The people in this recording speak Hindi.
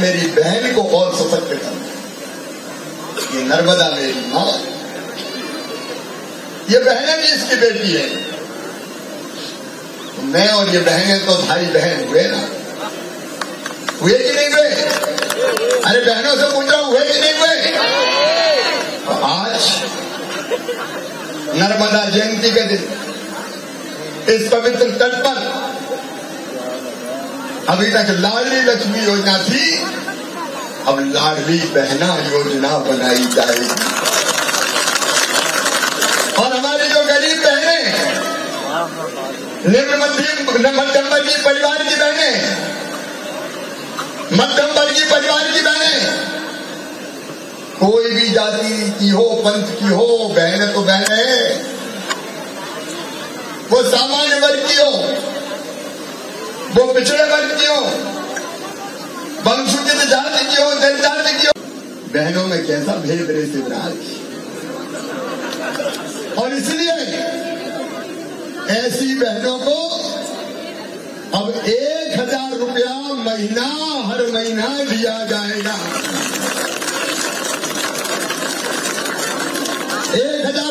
मेरी बहन को और सशक्त करना ये नर्मदा मेरी माँ। ये बहनें भी इसकी बेटी है। तो मैं और ये बहनें तो भाई बहन हुए ना। हुए कि नहीं हुए? अरे बहनों से पूछ रहा हुए कि नहीं हुए? तो आज नर्मदा जयंती के दिन इस पवित्र तट पर अभी तक लाडली लक्ष्मी योजना थी, अब लाडली बहना योजना बनाई जाएगी। और हमारी जो गरीब बहने निम्न मध्यम मध्यम वर्गीय परिवार की बहने मध्यम वर्गीय परिवार की बहने, कोई भी जाति की हो, पंथ की हो, बहन तो बहन है। वो सामान्य वर्ग की हो वो पिछड़े वर्ग के हो। अनुसूचित जाति के हो, जनजाति के हो। बहनों में कैसा भेद रहे शिवराज? और इसलिए ऐसी बहनों को अब एक हज़ार रुपया महीना, हर महीना दिया जाएगा। एक हज़ार